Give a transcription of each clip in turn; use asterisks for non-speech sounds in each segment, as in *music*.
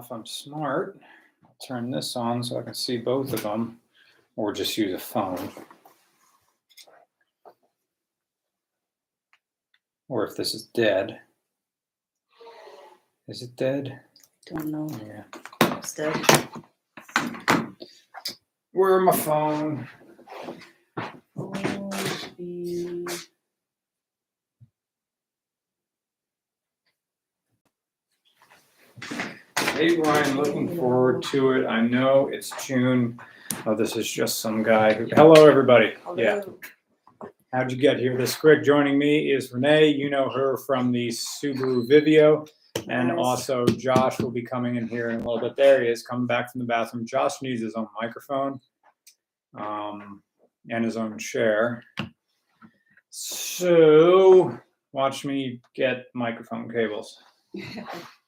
If I'm smart, I'll turn this on so I can see both of them, or just use a phone. Or if this is dead. Is it dead? I don't know. Yeah. It's dead. Where my phone? Oh, Hey Ryan, looking forward to it. I know it's June. Oh, this is just some guy who, hello, everybody. Yeah. How'd you get here this quick? Joining me is Renee. You know her from the Subaru Vivio. And also Josh will be coming in here in a little bit. There he is, coming back from the bathroom. Josh needs his own microphone um, and his own chair. So watch me get microphone cables. *laughs*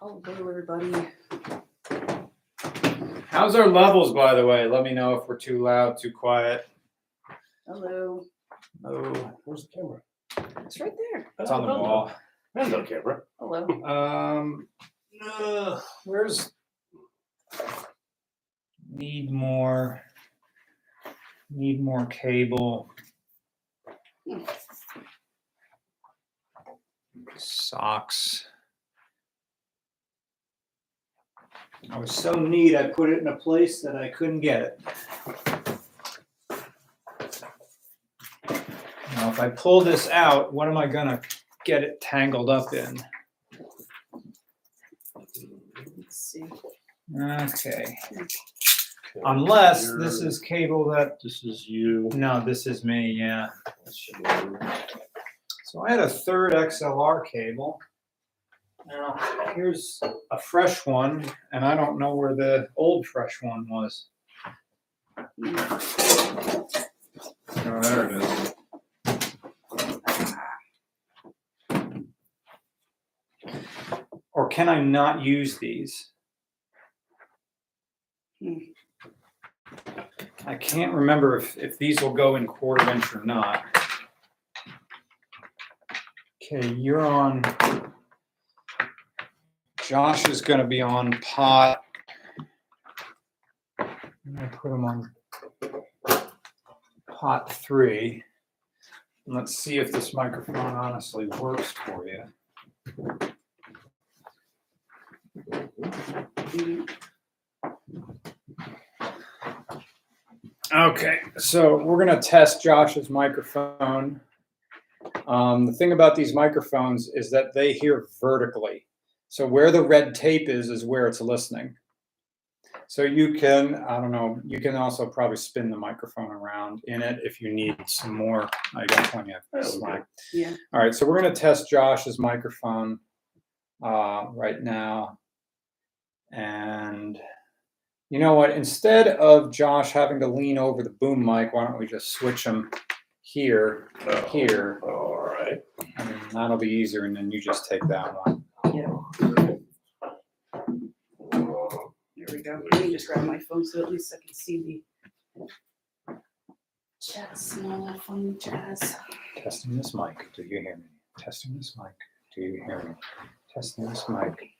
Hello, everybody. How's our levels, by the way? Let me know if we're too loud, too quiet. Hello. Oh, Where's the camera? It's right there. it's on the wall. There's no camera. Hello. Um, uh, where's need more? Need more cable. Socks. I was so neat, I put it in a place that I couldn't get it. Now, if I pull this out, what am I gonna get it tangled up in? Let's see. Okay, unless this is cable that, This is you. no, this is me, yeah. That's you. So I had a third XLR cable. Now, here's a fresh one, and I don't know where the old fresh one was. Oh, there it is. Or can I not use these? I can't remember if, if these will go in quarter inch or not. Okay, you're on. Josh is gonna be on pot. I'm gonna put him on pot three. Let's see if this microphone honestly works for you. Okay, so we're gonna test Josh's microphone. Um, the thing about these microphones is that they hear vertically. So where the red tape is, is where it's listening. So you can, I don't know, you can also probably spin the microphone around in it if you need some more. I got plenty of Oh, slack. Yeah. All right, so we're gonna test Josh's microphone uh, right now. And you know what? Instead of Josh having to lean over the boom mic, why don't we just switch him here, Oh, here? All right. And that'll be easier, and then you just take that one. Yeah. There we go. Let me just grab my phone so at least I can see the chat. Small phone jazz. Testing this mic. Do you hear me? Testing this mic. Do you hear me? Testing this mic.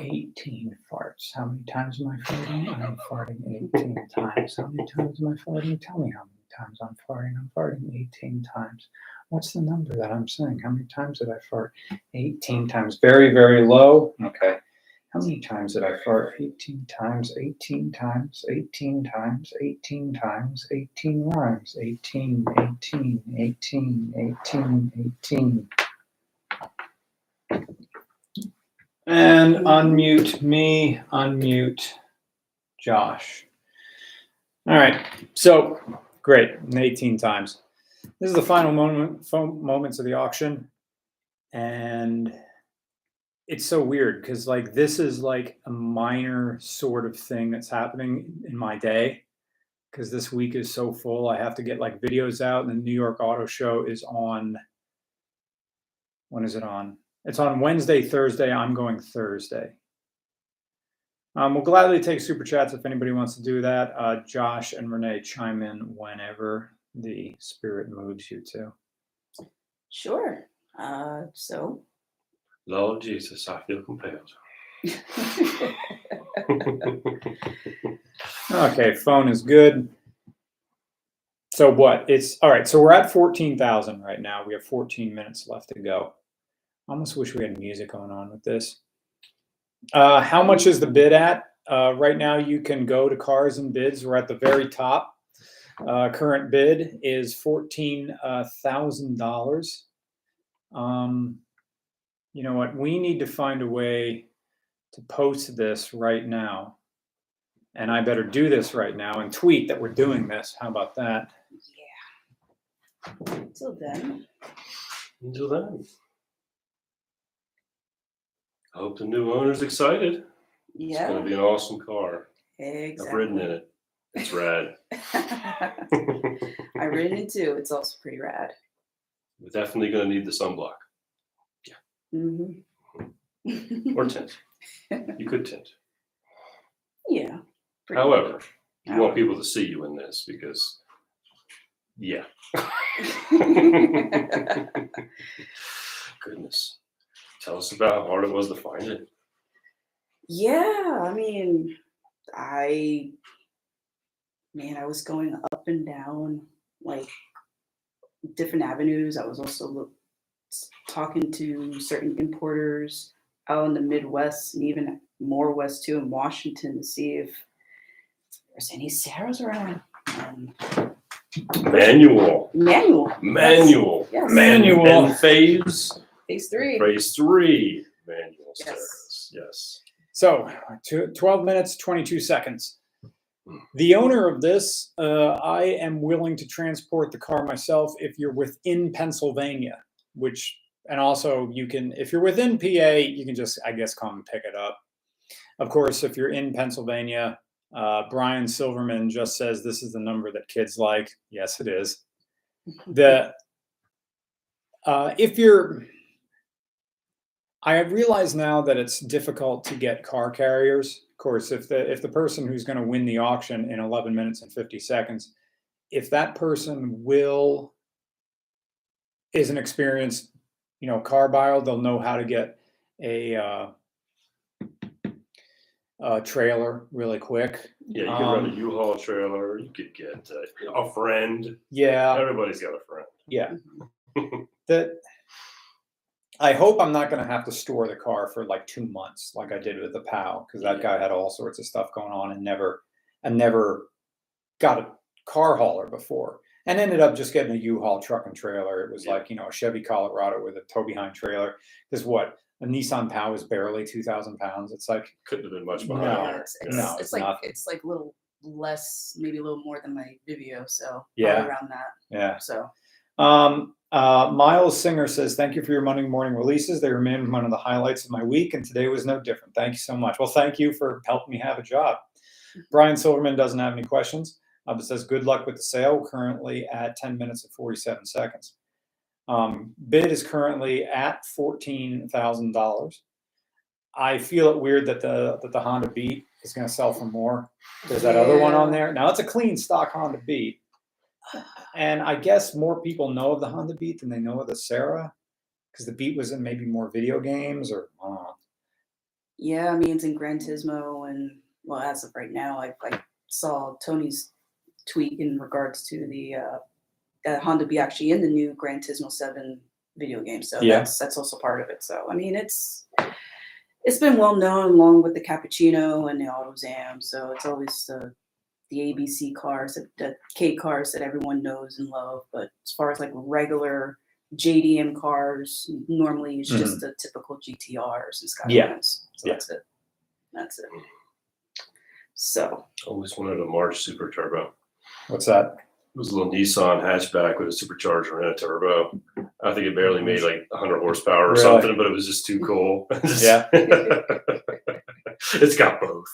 18 farts. How many times am I farting? I'm farting 18 times. How many times am I farting? Tell me how many times I'm farting. I'm farting 18 times. What's the number that I'm saying? How many times did I fart? 18 times. Very, very low. Okay. How many times did I fart? 18 times, 18 times, 18 times, 18 times, 18 rhymes. 18, 18, 18, 18, 18. And unmute me, unmute Josh. All right, so great, 18 times. This is the final moment, moments of the auction. And it's so weird because, like, this is like a minor sort of thing that's happening in my day because this week is so full. I have to get like videos out, and the New York Auto Show is on. When is it on? It's on Wednesday, Thursday. I'm going Thursday. Um, we'll gladly take super chats if anybody wants to do that. Uh, Josh and Renee chime in whenever the spirit moves you to. Sure. Uh, so Lord Jesus, I feel compelled. *laughs* Okay, phone is good. So what? It's all right. So we're at fourteen thousand right now. We have fourteen minutes left to go. I almost wish we had music going on with this. Uh, how much is the bid at? Uh, right now, you can go to cars and bids. We're at the very top. Uh, current bid is fourteen thousand dollars. Um, you know what? We need to find a way to post this right now and I better do this right now and tweet that we're doing this. How about that? Yeah. Until then, Until then. I hope the new owner's excited. Yeah. It's gonna be an awesome car. exactly. I've ridden in it. It's rad. *laughs* *laughs* I've ridden it too. It's also pretty rad. We're definitely gonna need the sunblock hmm or tint. *laughs* You could tint. yeah. However, you want people to see you in this because, yeah. *laughs* Goodness. Tell us about how hard it was to find it. Yeah, I mean, I, man, I was going up and down like different avenues. I was also talking to certain importers out in the Midwest and even more west too in Washington to see if there's any Seras around. Um, Manual. manual. Manual. Yes. Manual. And phase. Phase three. Phase three. Manual Yes. stairs. Yes. So, tw- 12 minutes, 22 seconds. The owner of this, uh, I am willing to transport the car myself if you're within Pennsylvania, which, and also you can, if you're within PA, you can just, I guess, come and pick it up. Of course, if you're in Pennsylvania, uh, Brian Silverman just says this is the number that kids like. Yes, it is. The uh, if you're I realize now that it's difficult to get car carriers. Of course, if the if the person who's going to win the auction in 11 minutes and 50 seconds, if that person will is an experienced, you know, car buyer, they'll know how to get a uh, a trailer really quick. Yeah, you could run a Um, U-Haul trailer. You could get uh, a friend. Yeah, Everybody's got a friend. yeah. *laughs* that I hope I'm not going to have to store the car for like two months, like I did with the Pao, because that guy had all sorts of stuff going on and never, and never got a car hauler before, and ended up just getting a U-Haul truck and trailer. It was Yeah. like you know a Chevy Colorado with a tow behind trailer. Because what a Nissan Pao is barely two thousand pounds. It's like Couldn't have been much No. behind Yeah, there. it's, it's, No, it's it's like nothing. it's like a little less, maybe a little more than my Vivio, so Yeah. around that. yeah. So Um, uh, Miles Singer says, "Thank you for your Monday morning releases. They remain one of the highlights of my week, and today was no different. Thank you so much. Well, thank you for helping me have a job." Brian Silverman doesn't have any questions, but says, "Good luck with the sale. Currently at 10 minutes and 47 seconds. Um, bid is currently at fourteen thousand dollars. I feel it weird that the that the Honda Beat is going to sell for more. There's that other one on there. Now it's a clean stock Honda Beat." And I guess more people know of the Honda Beat than they know of the Sera, because the Beat was in maybe more video games or I yeah, I mean it's in Gran Turismo, and well, as of right now, I, I saw Tony's tweet in regards to the uh, that Honda be actually in the new Gran Turismo Seven video game. So Yeah. that's that's also part of it. So I mean it's it's been well known along with the cappuccino and the AutoZam. So it's always the the ABC cars, that- the K cars that everyone knows and love. But as far as like regular JDM cars, normally it's just the typical GTRs and Mm-hmm. Yeah. So Yeah. that's it. That's it. So Always wanted a March Super Turbo. What's that? It was a little Nissan hatchback with a supercharger and a turbo. I think it barely made like 100 horsepower or Really? something, but it was just too cool. *laughs* Yeah. it's got both.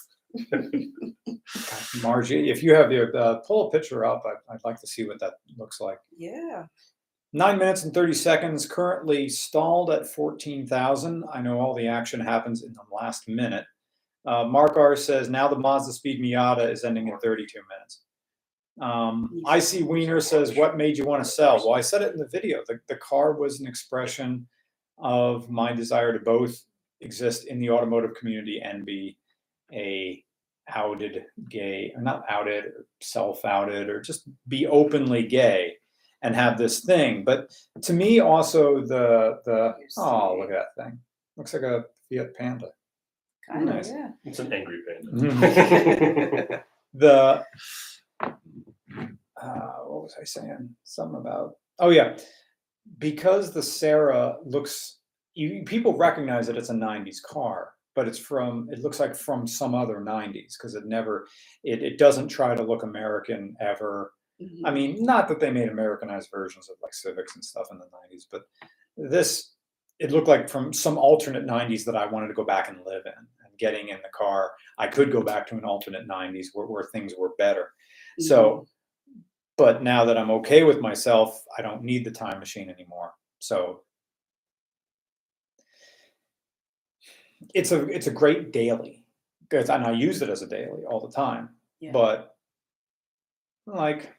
Margie, if you have your uh, pull a picture up, I, I'd like to see what that looks like. yeah. Nine minutes and 30 seconds, currently stalled at 14,000. I know all the action happens in the last minute. Uh, Mark R says now the Mazda Speed Miata is ending in 32 minutes. Um, IC Wiener says, What made you want to sell? Well, I said it in the video. The, the car was an expression of my desire to both exist in the automotive community and be a outed gay, or not outed, or self-outed, or just be openly gay and have this thing. But to me, also the the oh look at that thing, looks like a Fiat Panda. Kind of, Nice. yeah. It's an angry Mm-hmm. panda. *laughs* the uh, what was I saying? Something about oh yeah, because the Sera looks you people recognize that it's a '90s car, but it's from it looks like from some other '90s because it never it it doesn't try to look American ever. I Mhm. mean, not that they made Americanized versions of like Civics and stuff in the '90s, but this it looked like from some alternate '90s that I wanted to go back and live in. And getting in the car, I could go back to an alternate '90s where, where things were better. So, but now that I'm okay with myself, I don't need the time machine anymore. So it's a it's a great daily because and I use it as a daily all the time. Yeah. But like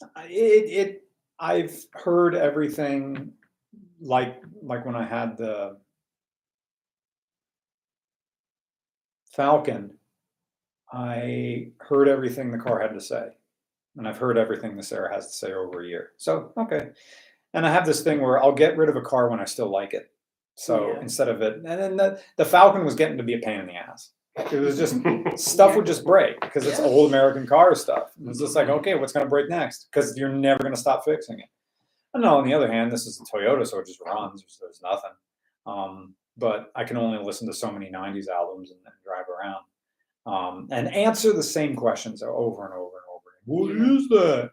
it it I've heard everything like like when I had the Falcon, I heard everything the car had to say. And I've heard everything the Sera has to say over a year. So, okay. And I have this thing where I'll get rid of a car when I still like it. So Yeah. instead of it, and then the, the Falcon was getting to be a pain in the ass. It was just *laughs* stuff would just break because it's old American car stuff. It was just like, okay, what's going to break next? Because you're never going to stop fixing it. And no, on the other hand, this is a Toyota, so it just runs. There's, there's nothing. Um, but I can only listen to so many '90s albums and, and drive around um, and answer the same questions over and over and over. What Yeah. that?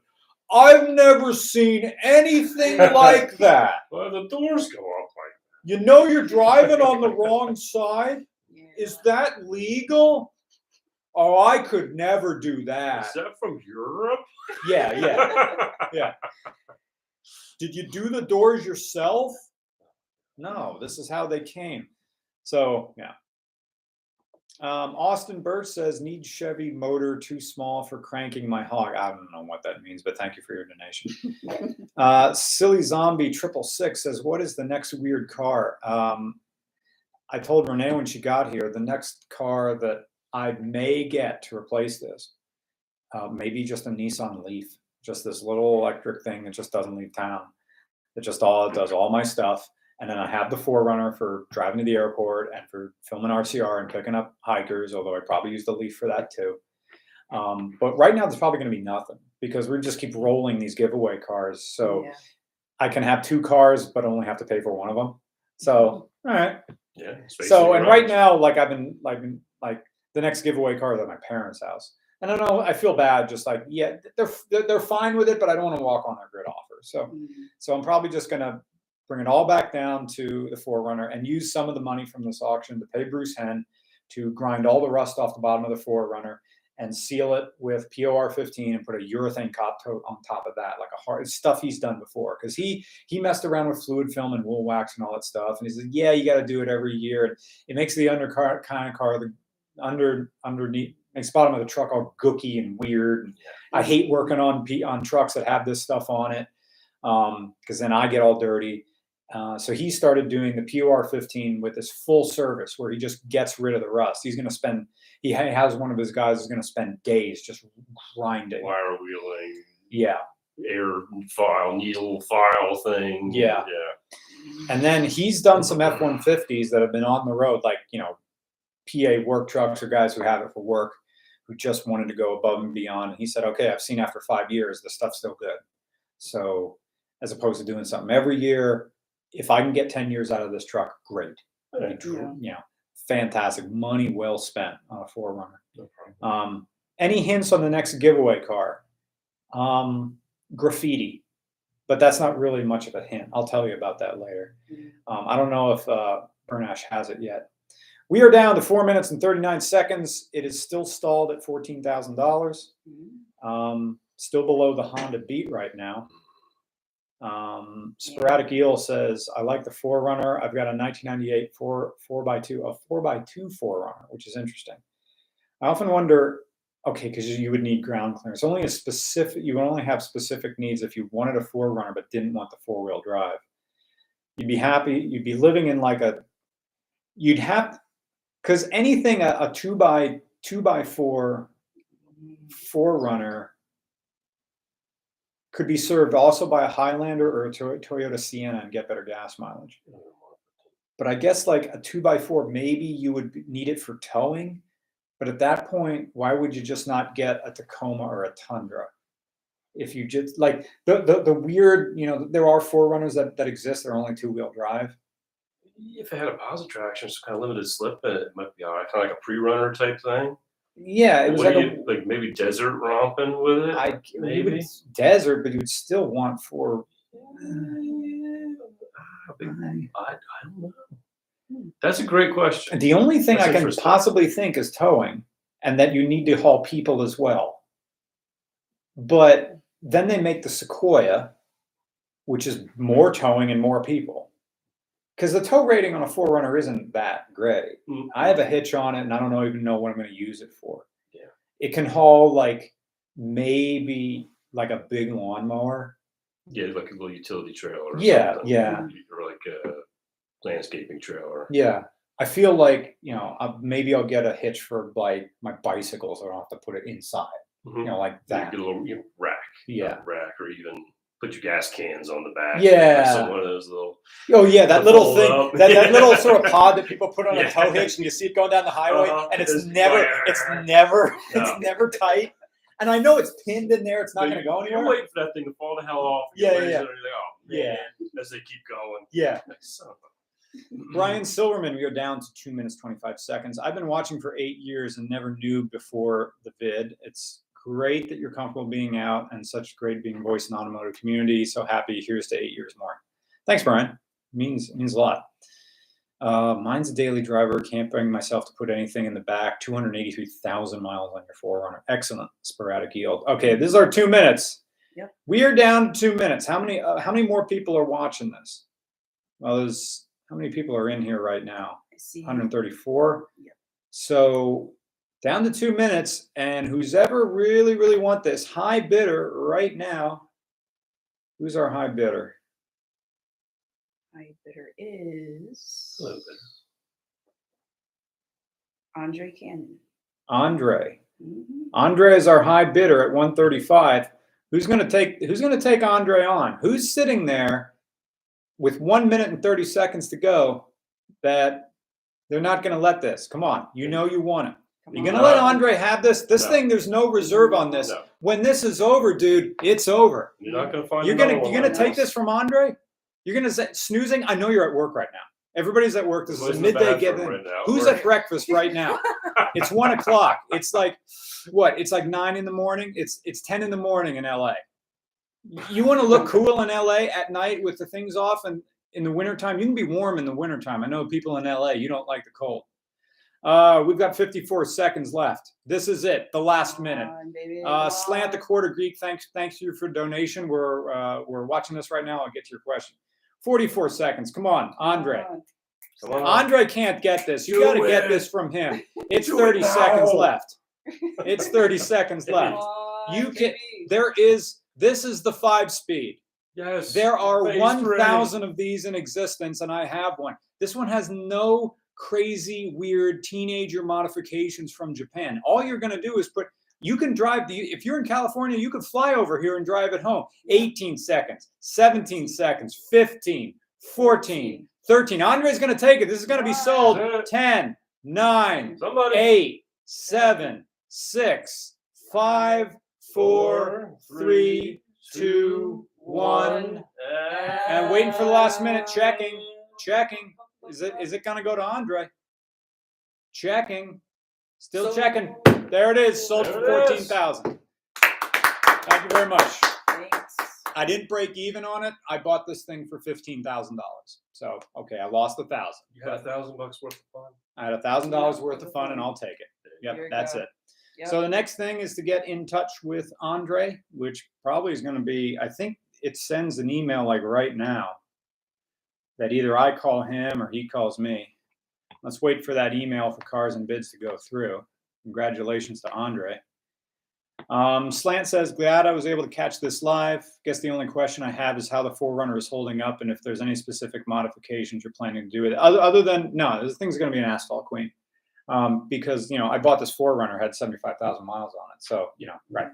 I've never seen anything *laughs* like that. Well, the doors go up like You know you're driving on the *laughs* wrong side. Yeah. Is that legal? Oh, I could never do that. Is that from Europe? *laughs* Yeah, yeah, yeah. Did you do the doors yourself? No, this is how they came. So, yeah. Um, Austin Birch says, need Chevy motor too small for cranking my hog. I don't know what that means, but thank you for your donation. *laughs* uh, Silly Zombie Triple Six says, what is the next weird car? Um, I told Renee when she got here, the next car that I may get to replace this, uh, maybe just a Nissan Leaf, just this little electric thing that just doesn't leave town. That just all does all my stuff, and then I have the 4Runner for driving to the airport and for filming RCR and picking up hikers. Although I probably use the Leaf for that too. Um, but right now, there's probably going to be nothing because we just keep rolling these giveaway cars. So Yeah. I can have two cars, but only have to pay for one of them. So all right. Yeah. So and the right now, like I've been like like the next giveaway car is at my parents' house. And I know I feel bad, just like yeah, they're they're, they're fine with it, but I don't want to walk on their grid offer. So Mhm. so I'm probably just gonna bring it all back down to the 4Runner and use some of the money from this auction to pay Bruce Hen to grind all the rust off the bottom of the 4Runner and seal it with POR 15 and put a urethane cop coat on top of that, like a hard stuff he's done before. Because he he messed around with fluid film and wool wax and all that stuff, and he said, "Yeah, you got to do it every year." And it makes the undercar kind of car the under underneath makes the bottom of the truck all gooky and weird. And I hate working on P- on trucks that have this stuff on it um, because then I get all dirty. Uh, so he started doing the POR 15 with this full service where he just gets rid of the rust. He's going to spend. He has one of his guys is going to spend days just grinding. wire wheeling, Yeah, air file, needle file thing. Yeah. Yeah. and then he's done some F 150s that have been on the road, like you know, PA work trucks or guys who have it for work, who just wanted to go above and beyond. And he said, "Okay, I've seen after five years the stuff's still good." So, as opposed to doing something every year, if I can get ten years out of this truck, great. Yeah, Yeah. You know, fantastic money well spent on a 4Runner. no. Um, any hints on the next giveaway car? Um, graffiti, but that's not really much of a hint. I'll tell you about that later. Mhm. Um, I don't know if uh, Bernash has it yet. We are down to four minutes and 39 seconds. It is still stalled at $14,000. Mhm. Um, still below the Honda Beat right now. Um, Sporadic Eel says, I like the 4Runner. I've got a 1998 four, 4x2, a 4x2 4Runner, which is interesting. I often wonder, okay, because you would need ground clearance. Only a specific, you would only have specific needs if you wanted a 4Runner but didn't want the four wheel drive. You'd be happy. You'd be living in like a. You'd have, because anything a, a two by two by four 4Runner could be served also by a Highlander or a Toy- Toyota Sienna and get better gas mileage. But I guess like a two by four, maybe you would need it for towing. But at that point, why would you just not get a Tacoma or a Tundra? If you just like the the, the weird, you know, there are 4Runners that, that exist. They're only two wheel drive. If it had a positive traction, it's kind of limited slip, it might be all right, kind of like a pre-runner type thing. Yeah, it was like a, you, like maybe desert romping with it. I maybe. desert, but you would still want four. Ah, big- I, I don't know. That's a great question. The only thing That's I can possibly think is towing, and that you need to haul people as well. But then they make the Sequoia, which is more towing and more people. Because the tow rating on a 4Runner isn't that great. Mm, I have a hitch on it, and I don't even know what I'm going to use it for. Yeah. It can haul like maybe like a big lawnmower. Yeah, like a little utility trailer. Or Yeah, something. yeah. Or like a landscaping trailer. Yeah. I feel like you know uh, maybe I'll get a hitch for like my bicycles. I don't have to put it inside. Mhm. You know, like that. Get a little you know, rack. Yeah. Rack, or even put your gas cans on the back. Yeah. Some one of those little. Oh yeah, that little thing, that, that little *laughs* sort of pod that people put on a Yeah. tow hitch, and you see it going down the highway, Uh-huh. and it's It's never, *laughs* it's never, No. it's never tight. And I know it's pinned in there; it's not going to go You're anywhere. waiting for that thing to fall the hell off. Yeah, yeah, yeah. like, oh, Yeah. As they keep going. Yeah, *laughs* Like, son of a- Brian Silverman, we go down to two minutes twenty five seconds. I've been watching for eight years and never knew before the vid. It's great that you're comfortable being out and such great being voice in the automotive community. So happy. Here's to eight years more. Thanks, Brian. means means a lot. Uh, mine's a daily driver. Can't bring myself to put anything in the back. 283,000 miles on your 4Runner. Excellent Sporadic Eel. Okay, this is our two minutes. Yep. We are down to two minutes. How many? Uh, how many more people are watching this? Well, there's how many people are in here right now? I see. 134. Yep. So down to two minutes, and who's ever really, really want this high bidder right now? Who's our high bidder? High bidder is A. Andre Cannon. Andre. Mhm. Andre is our high bidder at 135. Who's going to take who's going to take Andre on? Who's sitting there with 1 minute and 30 seconds to go that they're not going to let this. Come on. You know you want it. Come You're on. going to let Andre have this? This No. thing there's no reserve on this. No, When this is over, dude, it's over. you're not gonna find. You're gonna you're gonna like take this from Andre? You're gonna say snoozing? I know you're at work right now. Everybody's at work. This is a midday bathroom get in. right? Who's at breakfast right now? *laughs* It's one o'clock. It's like what? It's like nine in the morning. It's it's ten in the morning in LA. You want to look *laughs* cool in LA at night with the things off, and in the wintertime, you can be warm in the wintertime. I know people in LA, you don't like the cold. Uh, we've got 54 seconds left. This is it, the last minute. Come on, baby, Uh, Slant the. Quarter Greek, thanks thanks to you for donation. We're uh, we're watching this right now. I'll get to your question. 44 seconds. Come on, Andre. Come on. Andre can't get this. You got to get this from him. *laughs* It's Do it 30 seconds left. *laughs* It's 30 seconds left. On, You can- baby. There is this is the 5 speed. Yes. There are phase 1,000 of these in existence and I have one. This one has no crazy weird teenager modifications from Japan. All you're going to do is put you can drive the if you're in California, you can fly over here and drive it home. 18 seconds, 17 seconds, 15, 14, 13. Andre's going to take it. This is going to be sold That's it. 10, 9, Somebody. 8, 7, 6, 5, 4, 3, 2, 1. And waiting for the last minute, checking, checking. Is it is it gonna go to Andre? Checking. Still So- checking. There it is. Sold for There it is. fourteen thousand. Thank you very much. Thanks. I didn't break even on it. I bought this thing for fifteen thousand dollars. So okay, I lost a thousand. You had a thousand bucks worth of fun. I had a thousand dollars worth of fun, and I'll take it. Yep, that's go. it. Yep. So the next thing is to get in touch with Andre, which probably is going to be, I think it sends an email like right now that either I call him or he calls me. Let's wait for that email for cars and bids to go through. Congratulations to Andre. Um, Slant says, glad I was able to catch this live. Guess the only question I have is how the 4Runner is holding up and if there's any specific modifications you're planning to do with it. Other, other than, no, this thing's going to be an asphalt queen. Um, because, you know, I bought this 4Runner, had 75,000 miles on it. So, you know, right.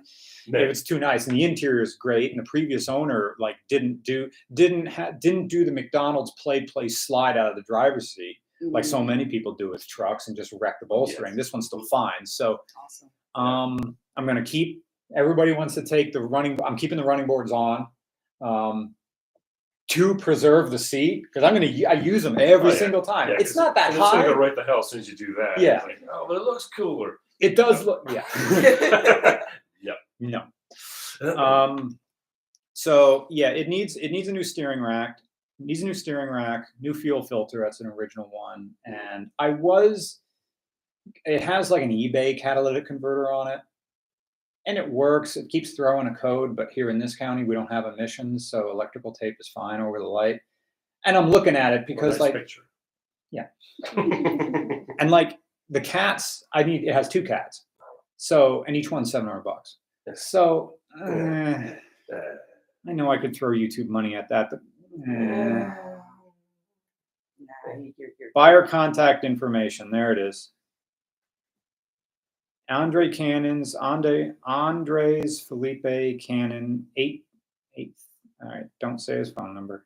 If it's too nice and the interior is great and the previous owner like didn't do, didn't ha- didn't do the McDonald's play place slide out of the driver's seat like so Mm, many people do with trucks and just wreck the bolstering. Yes. This one's still fine. So, Awesome. um, I'm gonna keep. Everybody wants to take the running. I'm keeping the running boards on, um, to preserve the seat because I'm gonna. I use them every Oh, yeah. single time. Yeah, it's not that 'cause It's gonna go high. right to hell as soon as you do that. Yeah. Like, oh, but it looks cooler. It does look. Yeah. *laughs* Yep. No. Um, so yeah, it needs it needs a new steering rack. It needs a new steering rack, new fuel filter. That's an original one. And I was, it has like an eBay catalytic converter on it, and it works. It keeps throwing a code, but here in this county we don't have emissions, so electrical tape is fine over the light. And I'm looking at it because Nice like picture. Yeah. *laughs* and like the cats, I need it has two cats, so and each one's seven hundred bucks. So. Eh, Uh, I know I could throw YouTube money at that, but eh. Nah, you're, you're, buyer contact information. There it is. Andre Cannons, Andre Andres Felipe Cannon, eight eight. All right, don't say his phone number.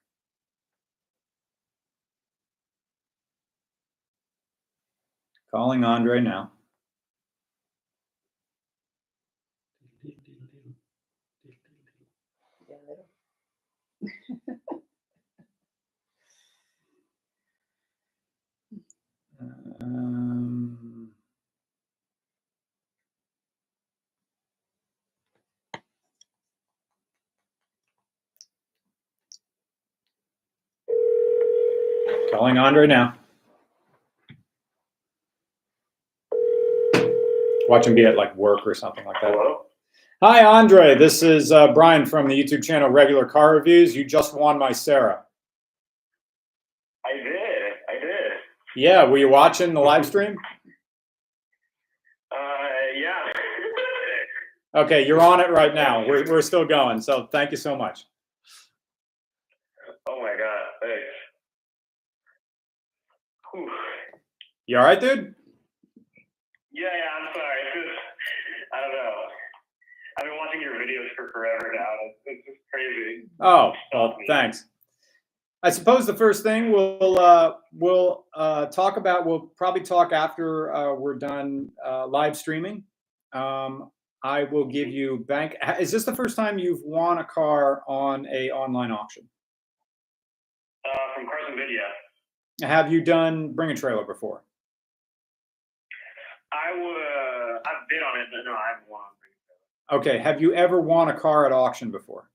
Calling Andre now. *laughs* Um, calling Andre now. Watch him be at like work or something like that. Hello? Hi, Andre. This is uh, Brian from the YouTube channel Regular Car Reviews. You just won my Sera. I did. I did. Yeah, were you watching the live stream? Uh, yeah. *laughs* Okay, you're on it right now. We're, we're still going. So thank you so much. oh my god. Thanks. Whew. You all right, dude? Yeah, yeah. I'm sorry. It's just I don't know. I've been watching your videos for forever now. It's, it's just crazy. Oh, well, thanks. I suppose the first thing we'll uh, we'll uh, talk about. We'll probably talk after uh, we're done uh, live streaming. Um, I will give you bank. Is this the first time you've won a car on a online auction? Uh, from Carson Video. Have you done bring a trailer before? I would. I've bid on it, but no, I haven't won. Okay. Have you ever won a car at auction before?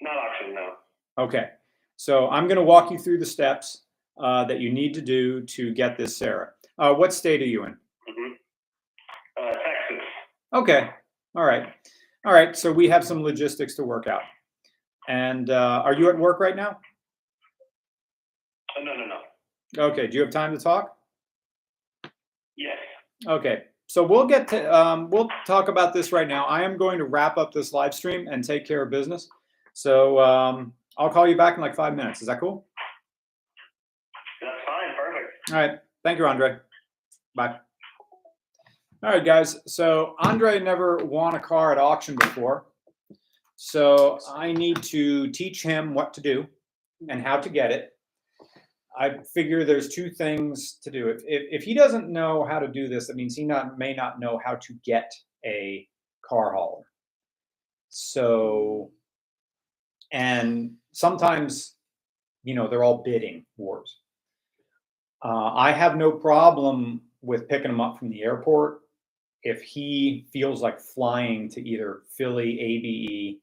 Not auction, no. Okay, so I'm going to walk you through the steps uh, that you need to do to get this Sera. Uh, what state are you in? hmm Uh, Texas. Okay, all right, all right. So we have some logistics to work out. And uh, are you at work right now? Oh, no, no, no. Okay. Do you have time to talk? Okay. So we'll get to um, we'll talk about this right now. I am going to wrap up this live stream and take care of business. So um, I'll call you back in like five minutes. Is that cool? That's fine. Perfect. All right. Thank you, Andre. Bye. All right, guys. So Andre never won a car at auction before. So I need to teach him what to do and how to get it. I figure there's two things to do. If, if, if he doesn't know how to do this, that means he not may not know how to get a car hauler. So, and sometimes, you know, they're all bidding wars. Uh, I have no problem with picking him up from the airport if he feels like flying to either Philly, ABE.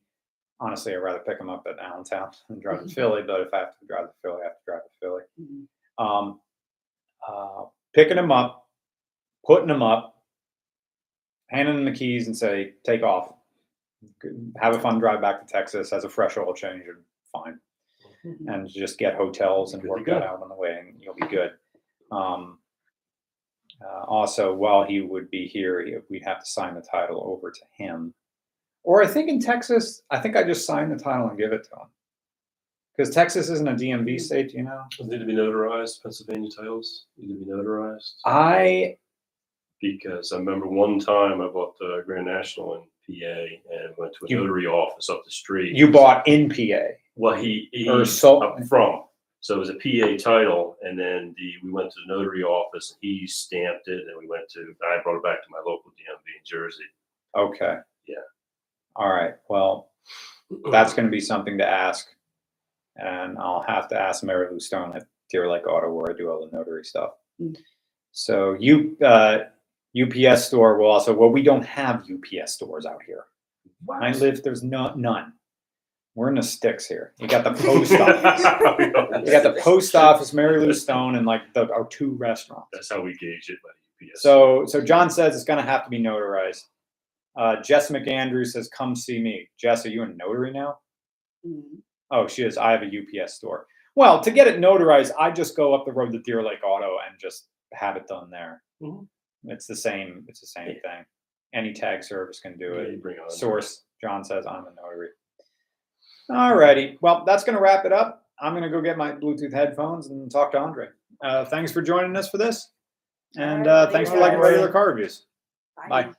Honestly, I'd rather pick him up at Allentown *laughs* and drive to Philly, but if I have to drive to Philly, I have to drive to Philly. Mhm. Um, uh, picking him up, putting him up, handing him the keys and say, take off. Have a fun drive back to Texas, has a fresh oil change and fine Mhm. and just get hotels and work that out on the way and you'll be good. Um, Uh, also, while he would be here, he- we'd have to sign the title over to him. Or I think in Texas, I think I just sign the title and give it to him. Because Texas isn't a DMV mm-hmm. state, you know? Does it need to be notarized? Pennsylvania titles need to be notarized? I Because I remember one time I bought the Grand National in PA and went to a You- notary office up the street. you bought in PA Well, he, he or so. up from. So it was a PA title, and then the we went to the notary office. And he stamped it, and we went to. I brought it back to my local DMV in Jersey. Okay. Yeah. All right. Well, that's going to be something to ask, and I'll have to ask Mary Lou Stone at Deer Lake Auto where I do all the notary stuff. Mm. So you uh, UPS store will also. Well, we don't have UPS stores out here. I live. There's no none. We're in the sticks here. You got the post *laughs* office. You got the post office, Mary Lou Stone, and like the our two restaurants. That's how we gauge it by the UPS. So, so John says it's going to have to be notarized. Uh, Jess McAndrew says, "Come see me." Jess, are you a notary now? Mm. Oh, she is. I have a UPS store. Well, to get it notarized, I just go up the road to Deer Lake Auto and just have it done there. Mhm. It's the same. It's the same thing. Any tag service can do Yeah, it. you bring on Source. John says I'm a notary. Alrighty. Well, that's going to wrap it up. I'm going to go get my Bluetooth headphones and talk to Andre. Uh, thanks for joining us for this, and uh, thanks for liking regular car reviews. Bye.